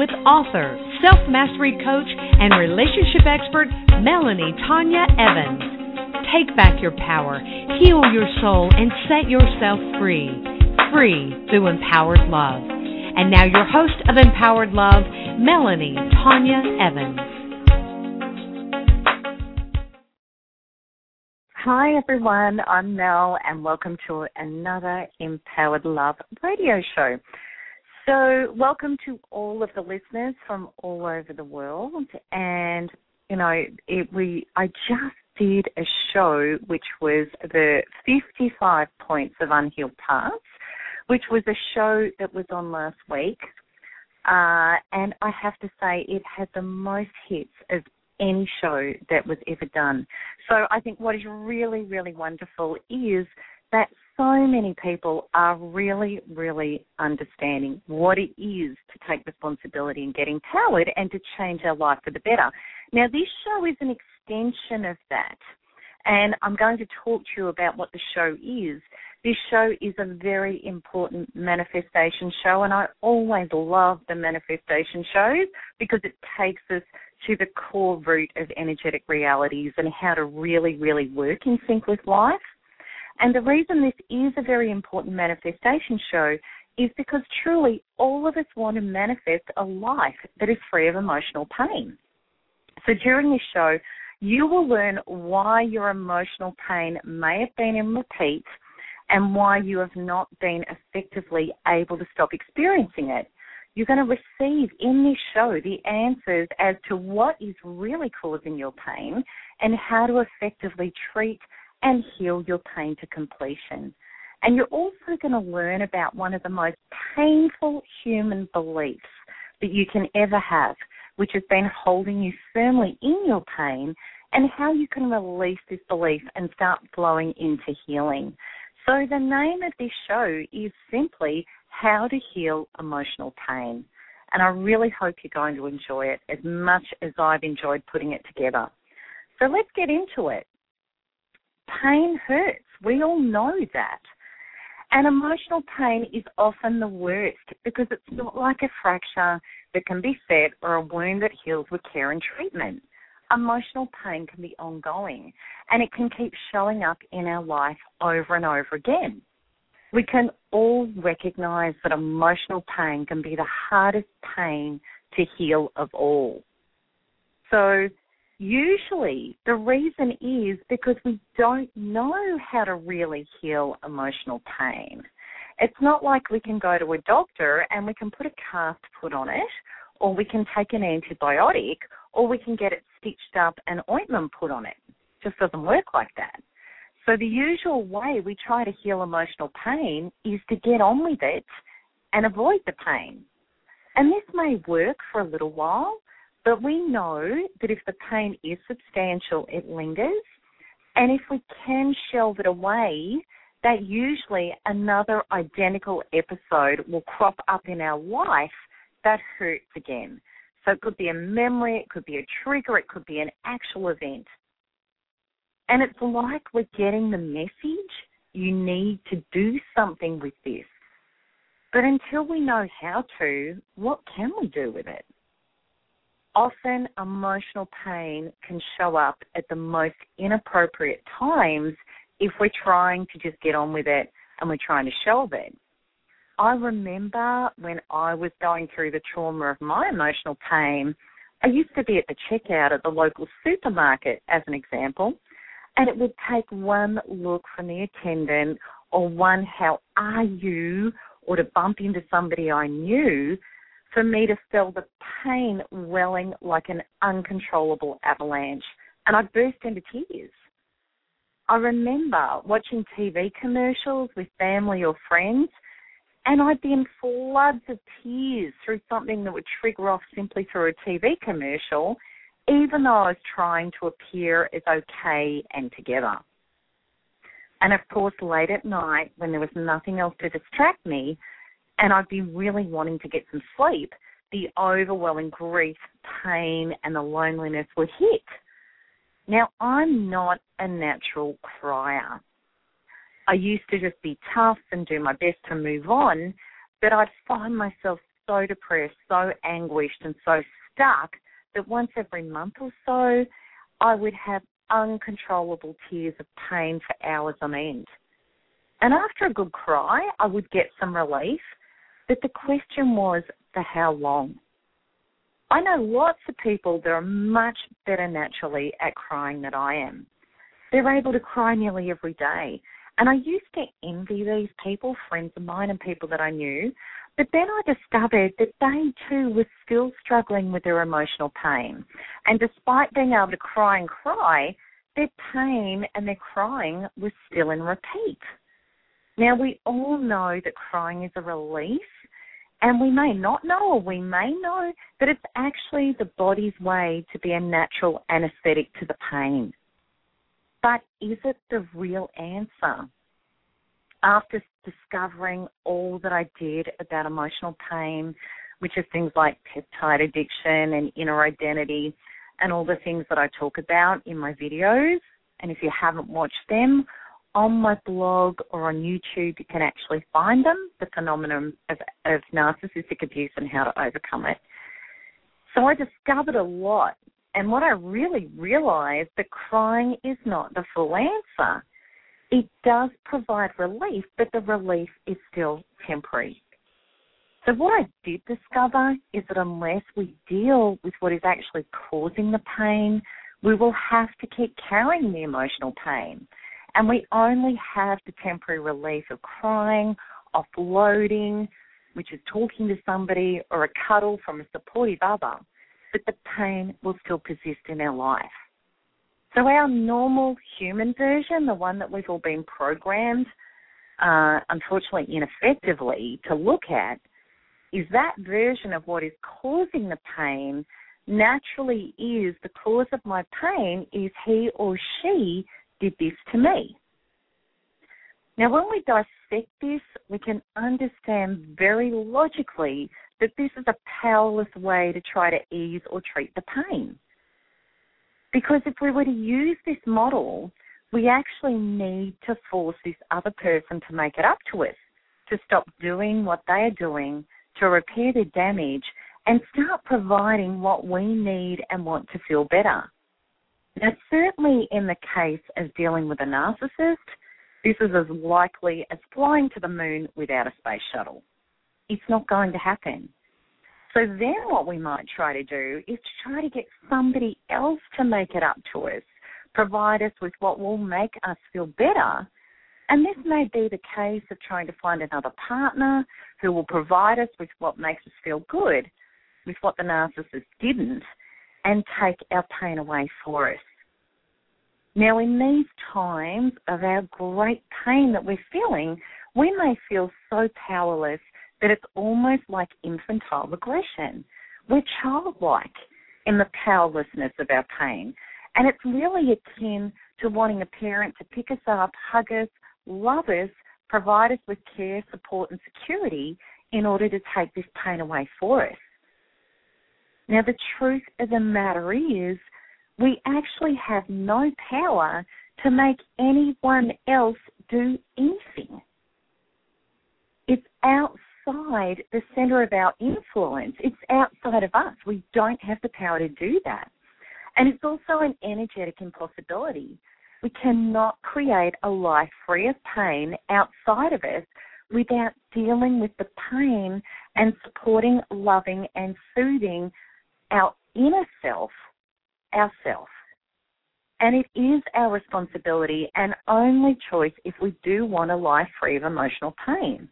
with author, self mastery coach, and relationship expert Melanie Tanya Evans. Take back your power, heal your soul, and set yourself free. Free through empowered love. And now, your host of Empowered Love, Melanie Tanya Evans. Hi, everyone. I'm Mel, and welcome to another Empowered Love radio show. So, welcome to all of the listeners from all over the world. And you know, it, we I just did a show which was the 55 points of unhealed parts, which was a show that was on last week. Uh, and I have to say, it had the most hits of any show that was ever done. So I think what is really, really wonderful is that so many people are really, really understanding what it is to take responsibility and get empowered and to change our life for the better. Now, this show is an extension of that. And I'm going to talk to you about what the show is. This show is a very important manifestation show, and I always love the manifestation shows because it takes us to the core root of energetic realities and how to really, really work in sync with life. And the reason this is a very important manifestation show is because truly all of us want to manifest a life that is free of emotional pain. So during this show, you will learn why your emotional pain may have been in repeat and why you have not been effectively able to stop experiencing it. You're going to receive in this show the answers as to what is really causing your pain and how to effectively treat and heal your pain to completion. And you're also going to learn about one of the most painful human beliefs that you can ever have, which has been holding you firmly in your pain, and how you can release this belief and start flowing into healing. So, the name of this show is simply How to Heal Emotional Pain. And I really hope you're going to enjoy it as much as I've enjoyed putting it together. So, let's get into it pain hurts. We all know that. And emotional pain is often the worst because it's not like a fracture that can be set or a wound that heals with care and treatment. Emotional pain can be ongoing and it can keep showing up in our life over and over again. We can all recognize that emotional pain can be the hardest pain to heal of all. So Usually, the reason is because we don't know how to really heal emotional pain. It's not like we can go to a doctor and we can put a cast put on it, or we can take an antibiotic, or we can get it stitched up and ointment put on it. it just doesn't work like that. So the usual way we try to heal emotional pain is to get on with it and avoid the pain. And this may work for a little while, but we know that if the pain is substantial, it lingers. And if we can shelve it away, that usually another identical episode will crop up in our life that hurts again. So it could be a memory, it could be a trigger, it could be an actual event. And it's like we're getting the message you need to do something with this. But until we know how to, what can we do with it? Often emotional pain can show up at the most inappropriate times if we're trying to just get on with it and we're trying to shelve it. I remember when I was going through the trauma of my emotional pain, I used to be at the checkout at the local supermarket, as an example, and it would take one look from the attendant or one, how are you, or to bump into somebody I knew for me to feel the pain welling like an uncontrollable avalanche, and I burst into tears. I remember watching TV commercials with family or friends, And I'd be in floods of tears through something that would trigger off simply through a TV commercial, even though I was trying to appear as okay and together. And of course, late at night, when there was nothing else to distract me, and I'd be really wanting to get some sleep, the overwhelming grief, pain, and the loneliness were hit. Now, I'm not a natural crier. I used to just be tough and do my best to move on, but I'd find myself so depressed, so anguished, and so stuck that once every month or so, I would have uncontrollable tears of pain for hours on end. And after a good cry, I would get some relief, but the question was for how long? I know lots of people that are much better naturally at crying than I am. They're able to cry nearly every day. And I used to envy these people, friends of mine and people that I knew. But then I discovered that they too were still struggling with their emotional pain. And despite being able to cry and cry, their pain and their crying was still in repeat. Now, we all know that crying is a release, and we may not know or we may know that it's actually the body's way to be a natural anesthetic to the pain. But is it the real answer? After discovering all that I did about emotional pain, which is things like peptide addiction and inner identity, and all the things that I talk about in my videos, and if you haven't watched them, on my blog or on YouTube, you can actually find them the phenomenon of, of narcissistic abuse and how to overcome it. So I discovered a lot and what I really realized that crying is not the full answer. It does provide relief, but the relief is still temporary. So what I did discover is that unless we deal with what is actually causing the pain, we will have to keep carrying the emotional pain. And we only have the temporary relief of crying, offloading, which is talking to somebody, or a cuddle from a supportive other but the pain will still persist in our life. So our normal human version, the one that we've all been programmed, uh, unfortunately ineffectively, to look at, is that version of what is causing the pain naturally is the cause of my pain is he or she did this to me. Now, when we dissect this, we can understand very logically that this is a powerless way to try to ease or treat the pain. Because if we were to use this model, we actually need to force this other person to make it up to us, to stop doing what they are doing, to repair the damage, and start providing what we need and want to feel better. Now, certainly in the case of dealing with a narcissist, this is as likely as flying to the moon without a space shuttle it's not going to happen. So then what we might try to do is to try to get somebody else to make it up to us, provide us with what will make us feel better. And this may be the case of trying to find another partner who will provide us with what makes us feel good, with what the narcissist didn't, and take our pain away for us. Now, in these times of our great pain that we're feeling, we may feel so powerless that it's almost like infantile aggression. We're childlike in the powerlessness of our pain. And it's really akin to wanting a parent to pick us up, hug us, love us, provide us with care, support, and security in order to take this pain away for us. Now, the truth of the matter is, we actually have no power to make anyone else do anything. It's outside the center of our influence. It's outside of us. We don't have the power to do that. And it's also an energetic impossibility. We cannot create a life free of pain outside of us without dealing with the pain and supporting, loving, and soothing our inner self, ourself. And it is our responsibility and only choice if we do want a life free of emotional pain.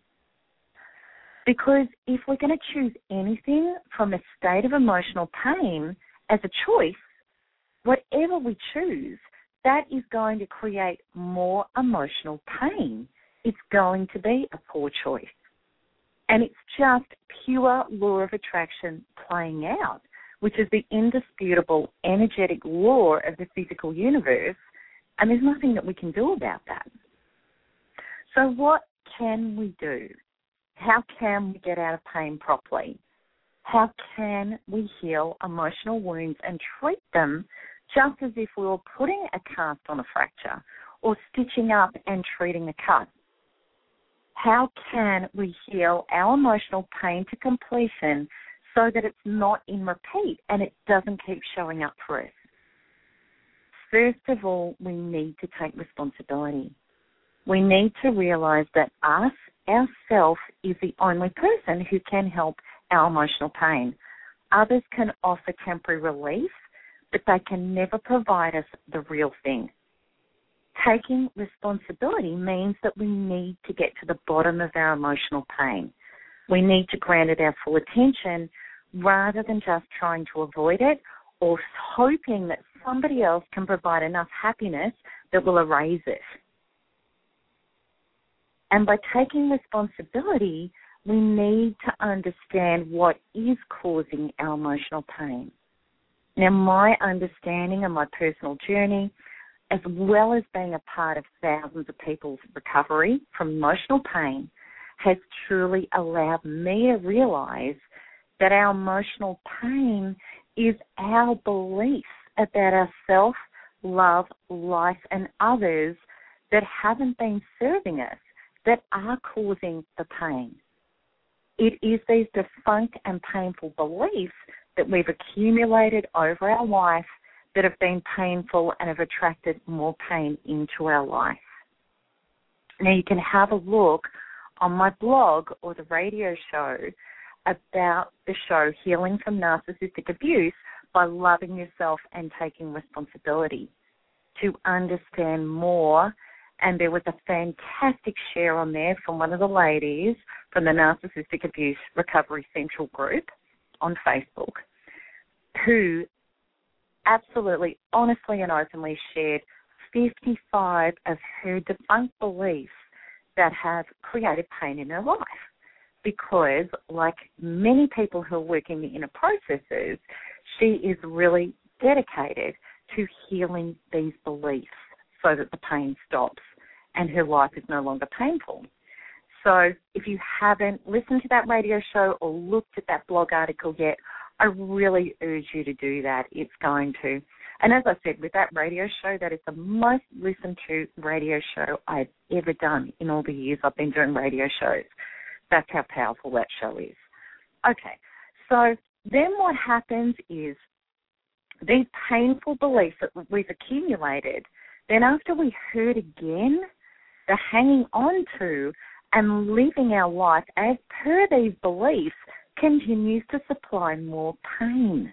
Because if we're going to choose anything from a state of emotional pain as a choice, whatever we choose, that is going to create more emotional pain. It's going to be a poor choice. And it's just pure law of attraction playing out, which is the indisputable energetic law of the physical universe. And there's nothing that we can do about that. So, what can we do? How can we get out of pain properly? How can we heal emotional wounds and treat them just as if we were putting a cast on a fracture or stitching up and treating a cut? How can we heal our emotional pain to completion so that it's not in repeat and it doesn't keep showing up for us? First of all, we need to take responsibility. We need to realize that us, ourself, is the only person who can help our emotional pain. Others can offer temporary relief, but they can never provide us the real thing. Taking responsibility means that we need to get to the bottom of our emotional pain. We need to grant it our full attention rather than just trying to avoid it or hoping that somebody else can provide enough happiness that will erase it. And by taking responsibility, we need to understand what is causing our emotional pain. Now, my understanding and my personal journey, as well as being a part of thousands of people's recovery from emotional pain, has truly allowed me to realize that our emotional pain is our belief about ourself, love, life, and others that haven't been serving us that are causing the pain. It is these defunct and painful beliefs that we've accumulated over our life that have been painful and have attracted more pain into our life. Now, you can have a look on my blog or the radio show about the show Healing from Narcissistic Abuse by Loving Yourself and Taking Responsibility to understand more and there was a fantastic share on there from one of the ladies from the Narcissistic Abuse Recovery Central group on Facebook who absolutely, honestly, and openly shared 55 of her defunct beliefs that have created pain in her life. Because, like many people who are working the inner processes, she is really dedicated to healing these beliefs so that the pain stops and her life is no longer painful. So if you haven't listened to that radio show or looked at that blog article yet, I really urge you to do that. It's going to. And as I said, with that radio show, that is the most listened to radio show I've ever done in all the years I've been doing radio shows. That's how powerful that show is. Okay, so then what happens is these painful beliefs that we've accumulated, then after we hurt again, the hanging on to and living our life as per these beliefs continues to supply more pain.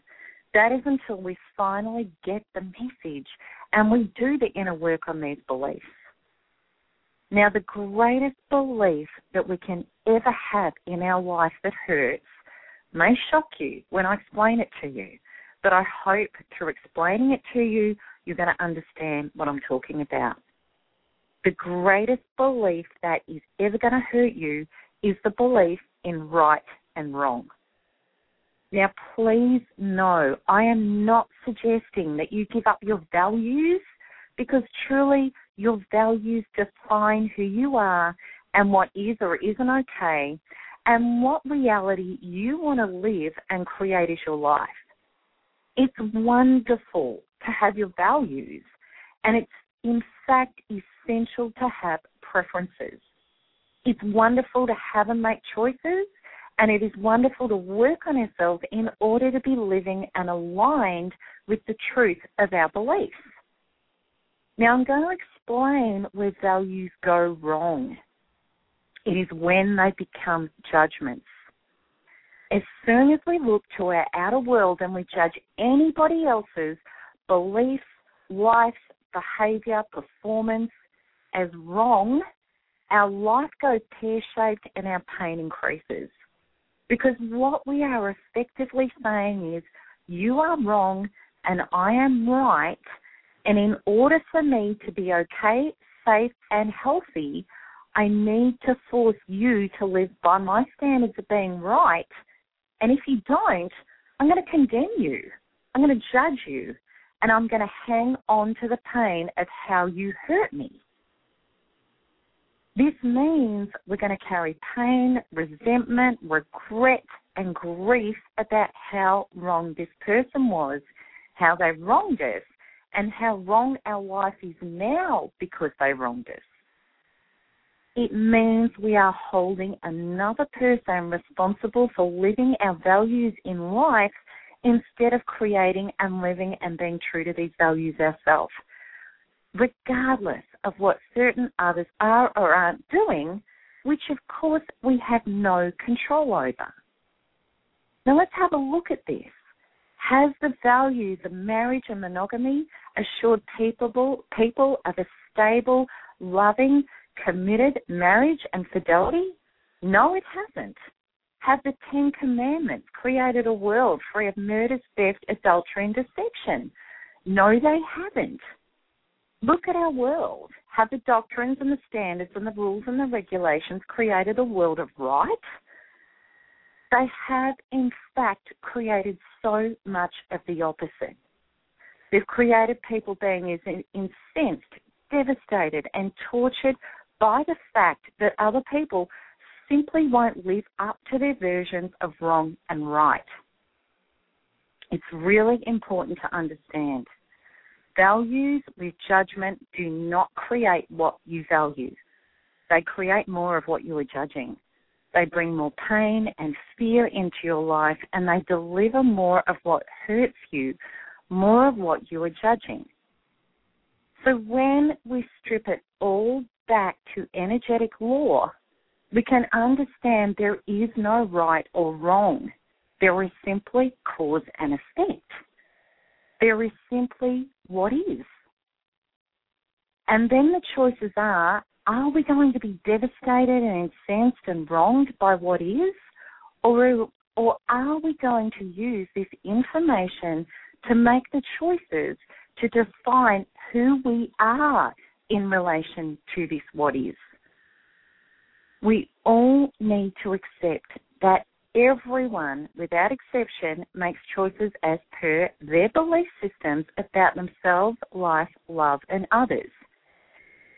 That is until we finally get the message and we do the inner work on these beliefs. Now, the greatest belief that we can ever have in our life that hurts may shock you when I explain it to you, but I hope through explaining it to you, you're going to understand what I'm talking about. The greatest belief that is ever going to hurt you is the belief in right and wrong. Now, please know, I am not suggesting that you give up your values because truly your values define who you are and what is or isn't okay and what reality you want to live and create as your life. It's wonderful to have your values and it's in fact essential to have preferences. It's wonderful to have and make choices and it is wonderful to work on ourselves in order to be living and aligned with the truth of our beliefs. Now, I'm going to explain where values go wrong. It is when they become judgments. As soon as we look to our outer world and we judge anybody else's beliefs, life, behavior, performance as wrong, our life goes pear shaped and our pain increases. Because what we are effectively saying is, you are wrong and I am right. And in order for me to be okay, safe, and healthy, I need to force you to live by my standards of being right. And if you don't, I'm going to condemn you. I'm going to judge you. And I'm going to hang on to the pain of how you hurt me. This means we're going to carry pain, resentment, regret, and grief about how wrong this person was, how they wronged us, and how wrong our life is now because they wronged us. It means we are holding another person responsible for living our values in life instead of creating and living and being true to these values ourselves. Regardless of what certain others are or aren't doing, which of course we have no control over. Now let's have a look at this. Has the values of marriage and monogamy assured people, people of a stable, loving, committed marriage and fidelity? No, it hasn't. Have the Ten Commandments created a world free of murder, theft, adultery, and deception? No, they haven't. Look at our world. Have the doctrines and the standards and the rules and the regulations created a world of right? They have, in fact, created so much of the opposite. They've created people being incensed, devastated, and tortured by the fact that other people simply won't live up to their versions of wrong and right. It's really important to understand. Values with judgment do not create what you value. They create more of what you are judging. They bring more pain and fear into your life and they deliver more of what hurts you, more of what you are judging. So when we strip it all back to energetic law, we can understand there is no right or wrong. There is simply cause and effect. There is simply what is. And then the choices are are we going to be devastated and incensed and wronged by what is? Or, or are we going to use this information to make the choices to define who we are in relation to this what is? We all need to accept that everyone, without exception, makes choices as per their belief systems about themselves, life, love, and others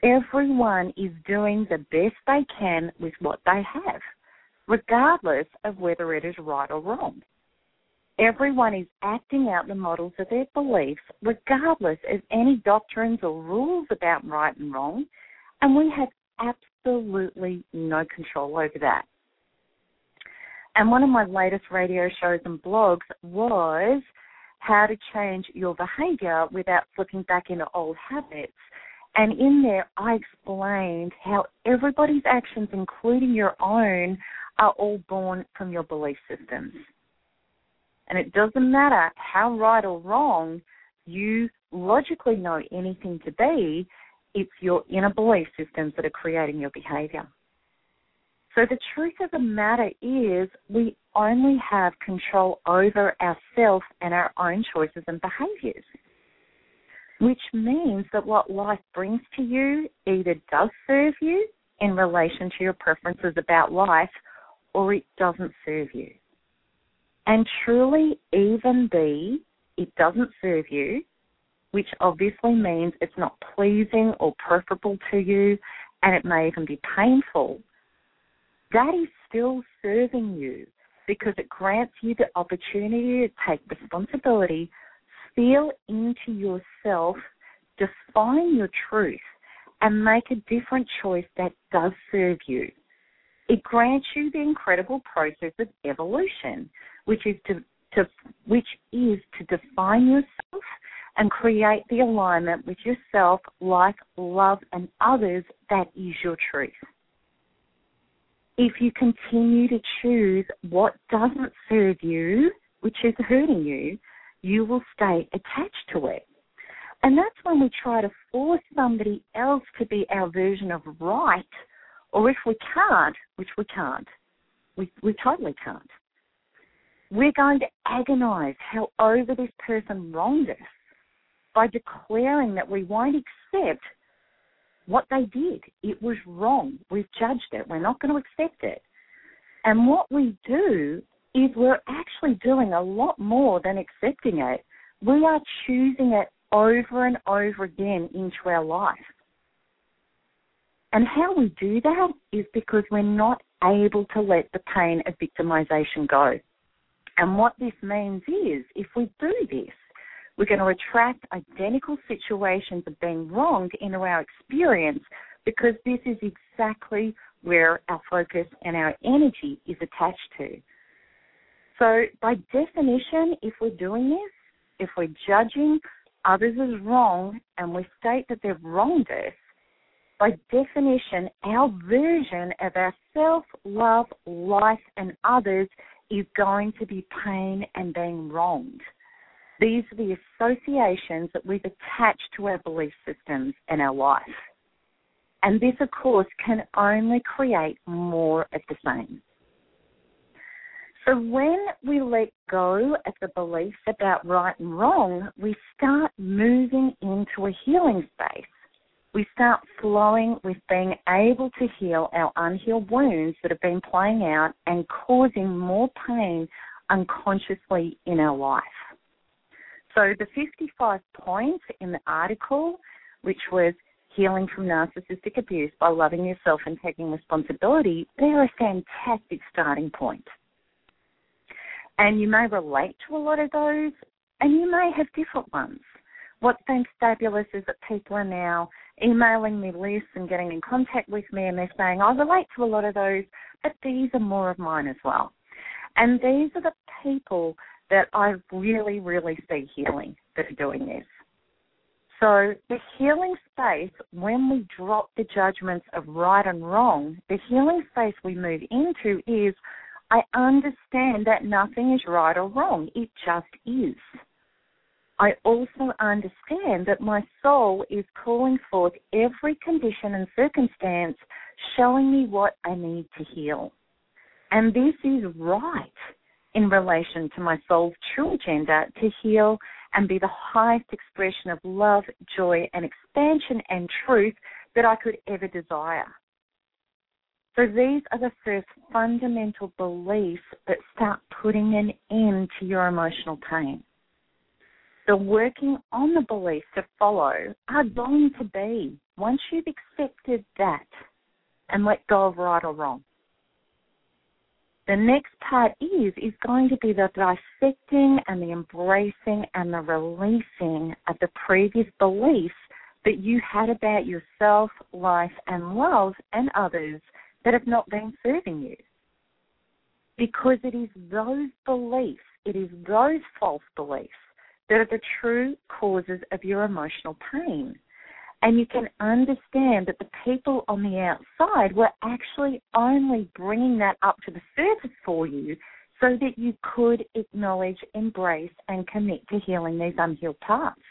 everyone is doing the best they can with what they have, regardless of whether it is right or wrong. Everyone is acting out the models of their beliefs, regardless of any doctrines or rules about right and wrong, and we have absolutely no control over that. And one of my latest radio shows and blogs was how to change your behavior without slipping back into old habits and in there, I explained how everybody's actions, including your own, are all born from your belief systems. And it doesn't matter how right or wrong you logically know anything to be, it's your inner belief systems that are creating your behavior. So the truth of the matter is we only have control over ourselves and our own choices and behaviors which means that what life brings to you either does serve you in relation to your preferences about life or it doesn't serve you. And truly, even be it doesn't serve you, which obviously means it's not pleasing or preferable to you, and it may even be painful, that is still serving you because it grants you the opportunity to take responsibility feel into yourself, define your truth, and make a different choice that does serve you. It grants you the incredible process of evolution, which is to, to which is to define yourself and create the alignment with yourself, life, love, and others that is your truth. If you continue to choose what doesn't serve you, which is hurting you, you will stay attached to it. And that's when we try to force somebody else to be our version of right, or if we can't, which we can't, we, we totally can't, we're going to agonize how over this person wronged us by declaring that we won't accept what they did. It was wrong. We've judged it. We're not going to accept it. And what we do is we're actually doing a lot more than accepting it. We are choosing it over and over again into our life. And how we do that is because we're not able to let the pain of victimization go. And what this means is if we do this, we're going to attract identical situations of being wronged into our experience because this is exactly where our focus and our energy is attached to. So, by definition, if we're doing this, if we're judging others as wrong and we state that they've wronged us, by definition, our version of our self, love, life, and others is going to be pain and being wronged. These are the associations that we've attached to our belief systems and our life. And this, of course, can only create more of the same. So when we let go of the beliefs about right and wrong, we start moving into a healing space. We start flowing with being able to heal our unhealed wounds that have been playing out and causing more pain unconsciously in our life. So the 55 points in the article, which was healing from narcissistic abuse by loving yourself and taking responsibility, they're a fantastic starting point. And you may relate to a lot of those, and you may have different ones. What's been fabulous is that people are now emailing me lists and getting in contact with me, and they're saying, I relate to a lot of those, but these are more of mine as well. And these are the people that I really, really see healing that are doing this. So the healing space, when we drop the judgments of right and wrong, the healing space we move into is I understand that nothing is right or wrong. It just is. I also understand that my soul is calling forth every condition and circumstance showing me what I need to heal. And this is right in relation to my soul's true agenda to heal and be the highest expression of love, joy, and expansion and truth that I could ever desire. So these are the first fundamental beliefs that start putting an end to your emotional pain. The working on the beliefs to follow are going to be once you've accepted that and let go of right or wrong the next part is is going to be the dissecting and the embracing and the releasing of the previous beliefs that you had about yourself, life, and love and others that have not been serving you. Because it is those beliefs, it is those false beliefs that are the true causes of your emotional pain and you can understand that the people on the outside were actually only bringing that up to the surface for you so that you could acknowledge, embrace, and commit to healing these unhealed parts.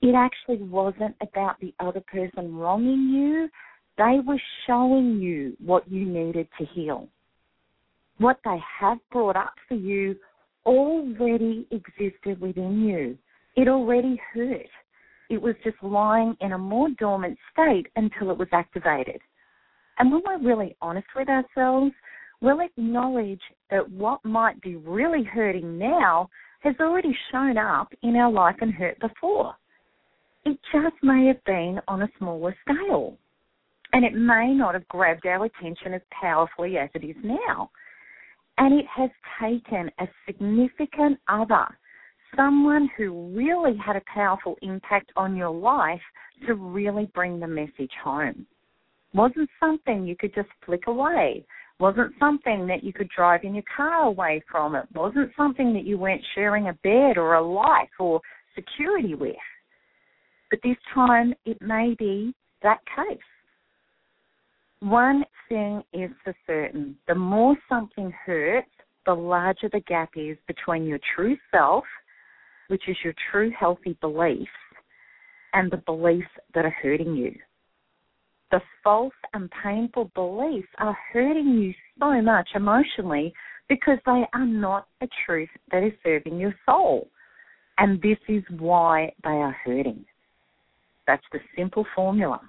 It actually wasn't about the other person wronging you. They were showing you what you needed to heal. What they have brought up for you already existed within you. It already hurt it was just lying in a more dormant state until it was activated. And when we're really honest with ourselves, we'll acknowledge that what might be really hurting now has already shown up in our life and hurt before. It just may have been on a smaller scale. And it may not have grabbed our attention as powerfully as it is now. And it has taken a significant other someone who really had a powerful impact on your life to really bring the message home. Wasn't something you could just flick away. Wasn't something that you could drive in your car away from it. Wasn't something that you weren't sharing a bed or a life or security with. But this time it may be that case. One thing is for certain the more something hurts, the larger the gap is between your true self which is your true healthy beliefs, and the beliefs that are hurting you. The false and painful beliefs are hurting you so much emotionally because they are not a truth that is serving your soul. And this is why they are hurting. That's the simple formula.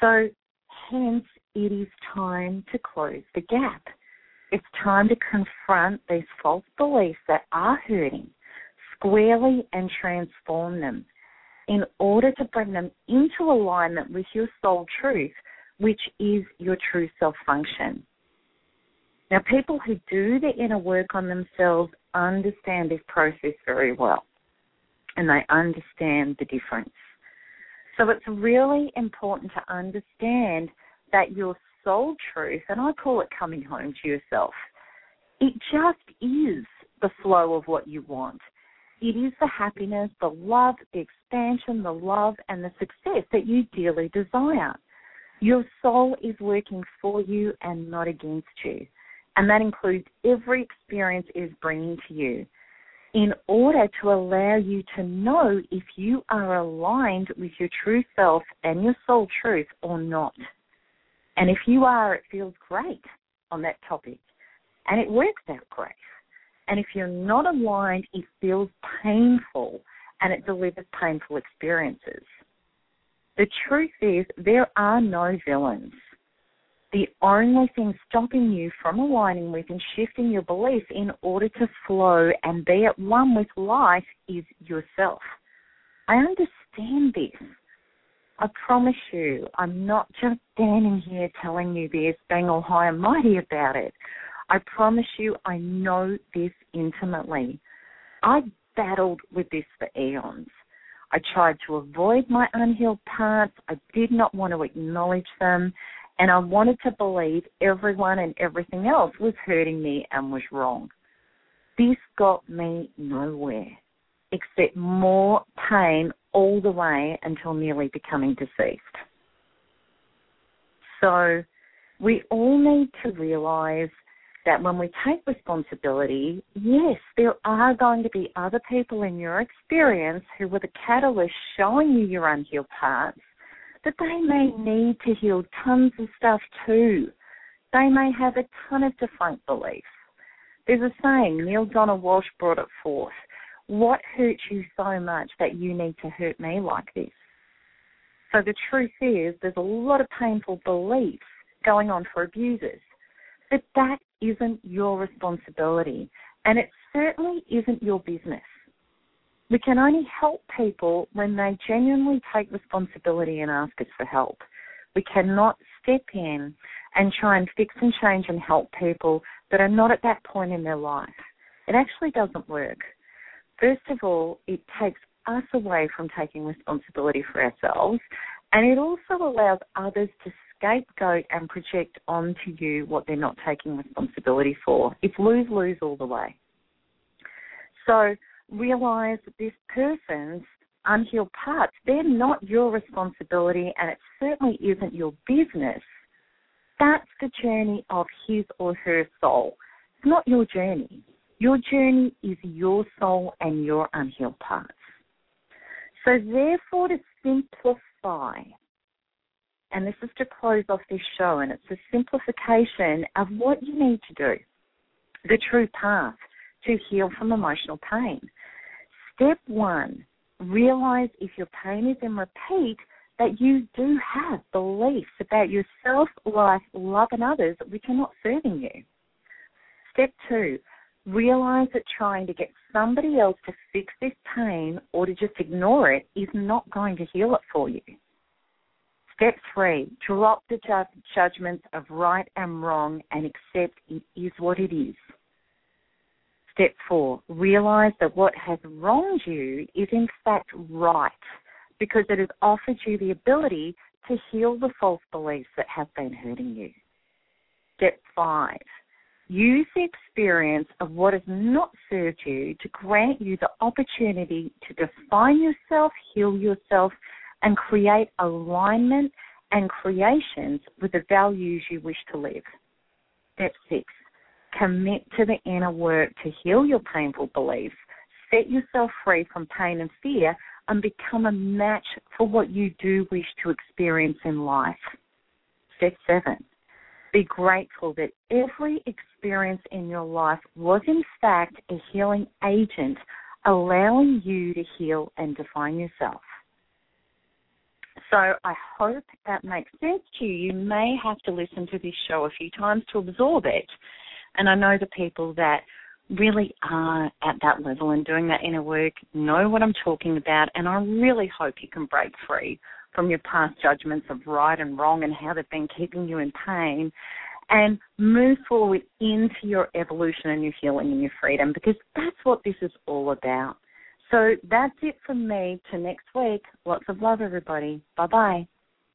So, hence, it is time to close the gap. It's time to confront these false beliefs that are hurting squarely and transform them in order to bring them into alignment with your soul truth, which is your true self function. Now, people who do the inner work on themselves understand this process very well and they understand the difference. So it's really important to understand that your soul truth, and I call it coming home to yourself, it just is the flow of what you want. It is the happiness, the love, the expansion, the love, and the success that you dearly desire. Your soul is working for you and not against you. And that includes every experience is bringing to you in order to allow you to know if you are aligned with your true self and your soul truth or not. And if you are, it feels great on that topic and it works out great. And if you're not aligned, it feels painful and it delivers painful experiences. The truth is, there are no villains. The only thing stopping you from aligning with and shifting your beliefs in order to flow and be at one with life is yourself. I understand this. I promise you, I'm not just standing here telling you this, being all high and mighty about it. I promise you, I know this intimately. I battled with this for eons. I tried to avoid my unhealed parts. I did not want to acknowledge them. And I wanted to believe everyone and everything else was hurting me and was wrong. This got me nowhere except more pain all the way until nearly becoming deceased. So we all need to realize that when we take responsibility, yes, there are going to be other people in your experience who were the catalyst showing you your unhealed parts, but they may need to heal tons of stuff too. They may have a ton of defunct beliefs. There's a saying, Neale Donald Walsch brought it forth. What hurts you so much that you need to hurt me like this? So the truth is, there's a lot of painful beliefs going on for abusers. But that isn't your responsibility, and it certainly isn't your business. We can only help people when they genuinely take responsibility and ask us for help. We cannot step in and try and fix and change and help people that are not at that point in their life. It actually doesn't work. First of all, it takes us away from taking responsibility for ourselves, and it also allows others to scapegoat and project onto you what they're not taking responsibility for. It's lose lose all the way. So realize that this person's unhealed parts, they're not your responsibility and it certainly isn't your business. That's the journey of his or her soul. It's not your journey. Your journey is your soul and your unhealed parts. So, therefore, to simplify, and this is to close off this show, and it's a simplification of what you need to do, the true path to heal from emotional pain. Step one, realize if your pain is in repeat that you do have beliefs about yourself, life, love, and others which are not serving you. Step two, realize that trying to get somebody else to fix this pain or to just ignore it is not going to heal it for you. Step three, drop the ju- judgments of right and wrong and accept it is what it is. Step four, realize that what has wronged you is in fact right because it has offered you the ability to heal the false beliefs that have been hurting you. Step five, use the experience of what has not served you to grant you the opportunity to define yourself, heal yourself, and create alignment and creations with the values you wish to live. Step six, Commit to the inner work to heal your painful beliefs, set yourself free from pain and fear, and become a match for what you do wish to experience in life. Step seven, be grateful that every experience in your life was in fact a healing agent, allowing you to heal and define yourself. So I hope that makes sense to you. You may have to listen to this show a few times to absorb it. And I know the people that really are at that level and doing that inner work know what I'm talking about. And I really hope you can break free from your past judgments of right and wrong and how they've been keeping you in pain and move forward into your evolution and your healing and your freedom because that's what this is all about. So that's it from me. To next week. Lots of love, everybody. Bye bye.